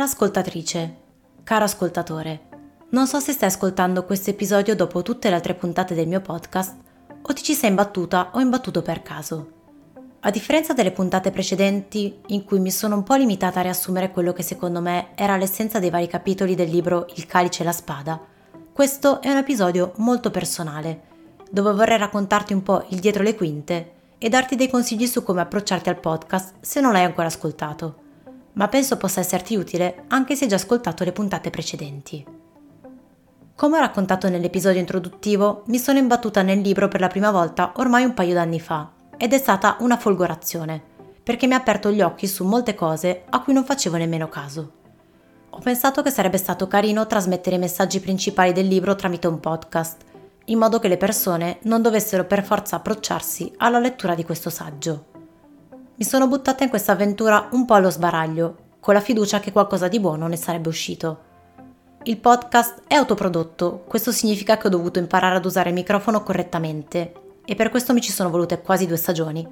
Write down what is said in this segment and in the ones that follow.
Cara ascoltatrice, caro ascoltatore, non so se stai ascoltando questo episodio dopo tutte le altre puntate del mio podcast o ti ci sei imbattuta o imbattuto per caso. A differenza delle puntate precedenti, in cui mi sono un po' limitata a riassumere quello che secondo me era l'essenza dei vari capitoli del libro Il calice e la spada, questo è un episodio molto personale, dove vorrei raccontarti un po' il dietro le quinte e darti dei consigli su come approcciarti al podcast se non l'hai ancora ascoltato. Ma penso possa esserti utile anche se hai già ascoltato le puntate precedenti. Come ho raccontato nell'episodio introduttivo, mi sono imbattuta nel libro per la prima volta ormai un paio d'anni fa ed è stata una folgorazione, perché mi ha aperto gli occhi su molte cose a cui non facevo nemmeno caso. Ho pensato che sarebbe stato carino trasmettere i messaggi principali del libro tramite un podcast, in modo che le persone non dovessero per forza approcciarsi alla lettura di questo saggio. Mi sono buttata in questa avventura un po' allo sbaraglio, con la fiducia che qualcosa di buono ne sarebbe uscito. Il podcast è autoprodotto, questo significa che ho dovuto imparare ad usare il microfono correttamente e per questo mi ci sono volute quasi due stagioni.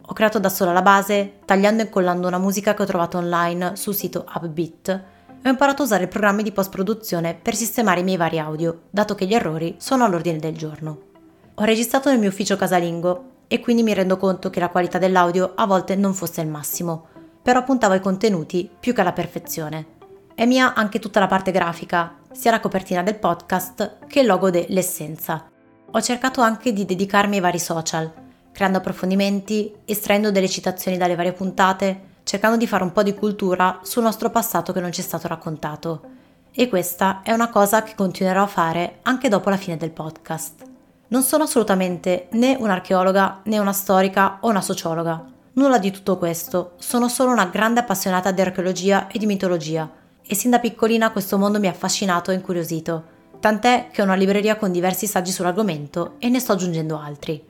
Ho creato da sola la base, tagliando e incollando una musica che ho trovato online sul sito Upbeat e ho imparato a usare programmi di post-produzione per sistemare i miei vari audio, dato che gli errori sono all'ordine del giorno. Ho registrato nel mio ufficio casalingo e quindi mi rendo conto che la qualità dell'audio a volte non fosse il massimo, però puntavo ai contenuti più che alla perfezione. È mia anche tutta la parte grafica, sia la copertina del podcast che il logo dell'essenza ho cercato anche di dedicarmi ai vari social, creando approfondimenti, estraendo delle citazioni dalle varie puntate, cercando di fare un po' di cultura sul nostro passato che non ci è stato raccontato. E questa è una cosa che continuerò a fare anche dopo la fine del podcast. Non sono assolutamente né un'archeologa né una storica o una sociologa. Nulla di tutto questo, sono solo una grande appassionata di archeologia e di mitologia e sin da piccolina questo mondo mi ha affascinato e incuriosito tant'è che ho una libreria con diversi saggi sull'argomento e ne sto aggiungendo altri.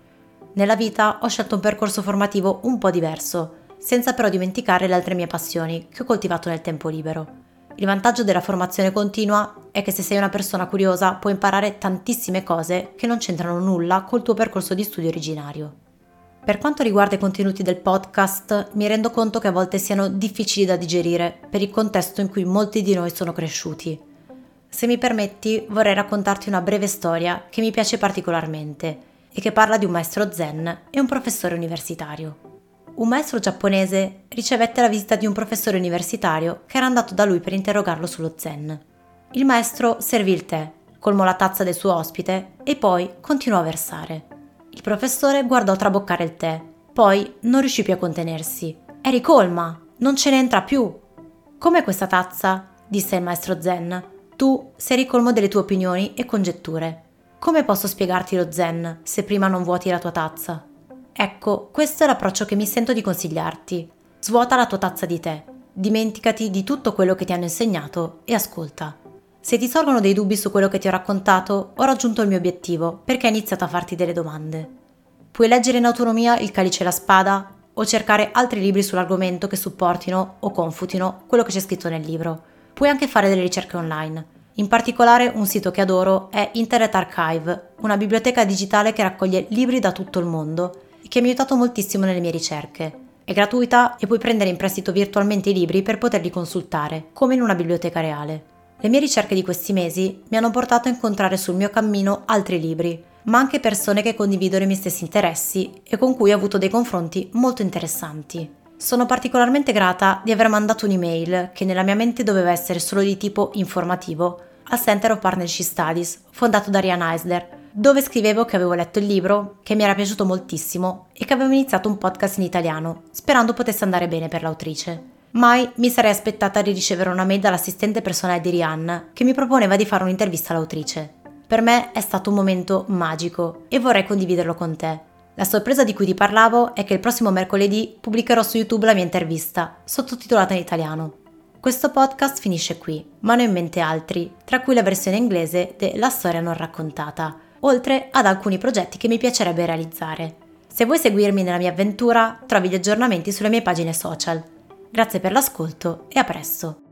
Nella vita ho scelto un percorso formativo un po' diverso, senza però dimenticare le altre mie passioni che ho coltivato nel tempo libero. Il vantaggio della formazione continua è che se sei una persona curiosa puoi imparare tantissime cose che non c'entrano nulla col tuo percorso di studio originario. Per quanto riguarda i contenuti del podcast, mi rendo conto che a volte siano difficili da digerire per il contesto in cui molti di noi sono cresciuti. Se mi permetti, vorrei raccontarti una breve storia che mi piace particolarmente e che parla di un maestro zen e un professore universitario. Un maestro giapponese ricevette la visita di un professore universitario che era andato da lui per interrogarlo sullo zen. Il maestro servì il tè, colmò la tazza del suo ospite e poi continuò a versare. Il professore guardò traboccare il tè, poi non riuscì più a contenersi. È ricolma, non ce ne entra più. Come questa tazza? disse il maestro zen tu sei ricolmo delle tue opinioni e congetture. Come posso spiegarti lo zen se prima non vuoti la tua tazza? Ecco, questo è l'approccio che mi sento di consigliarti. Svuota la tua tazza di tè, dimenticati di tutto quello che ti hanno insegnato e ascolta. Se ti sorgono dei dubbi su quello che ti ho raccontato, ho raggiunto il mio obiettivo perché ho iniziato a farti delle domande. Puoi leggere in autonomia Il calice e la spada o cercare altri libri sull'argomento che supportino o confutino quello che c'è scritto nel libro Puoi anche fare delle ricerche online. In particolare un sito che adoro è Internet Archive, una biblioteca digitale che raccoglie libri da tutto il mondo che mi ha aiutato moltissimo nelle mie ricerche. È gratuita e puoi prendere in prestito virtualmente i libri per poterli consultare, come in una biblioteca reale. Le mie ricerche di questi mesi mi hanno portato a incontrare sul mio cammino altri libri, ma anche persone che condividono i miei stessi interessi e con cui ho avuto dei confronti molto interessanti. Sono particolarmente grata di aver mandato un'email che nella mia mente doveva essere solo di tipo informativo al Center of Partnership Studies, fondato da Rian Eisler, dove scrivevo che avevo letto il libro, che mi era piaciuto moltissimo e che avevo iniziato un podcast in italiano, sperando potesse andare bene per l'autrice. Mai mi sarei aspettata di ricevere una mail dall'assistente personale di Rian che mi proponeva di fare un'intervista all'autrice. Per me è stato un momento magico e vorrei condividerlo con te. La sorpresa di cui ti parlavo è che il prossimo mercoledì pubblicherò su YouTube la mia intervista, sottotitolata in italiano. Questo podcast finisce qui, ma ne ho in mente altri, tra cui la versione inglese de La storia non raccontata, oltre ad alcuni progetti che mi piacerebbe realizzare. Se vuoi seguirmi nella mia avventura, trovi gli aggiornamenti sulle mie pagine social. Grazie per l'ascolto e a presto!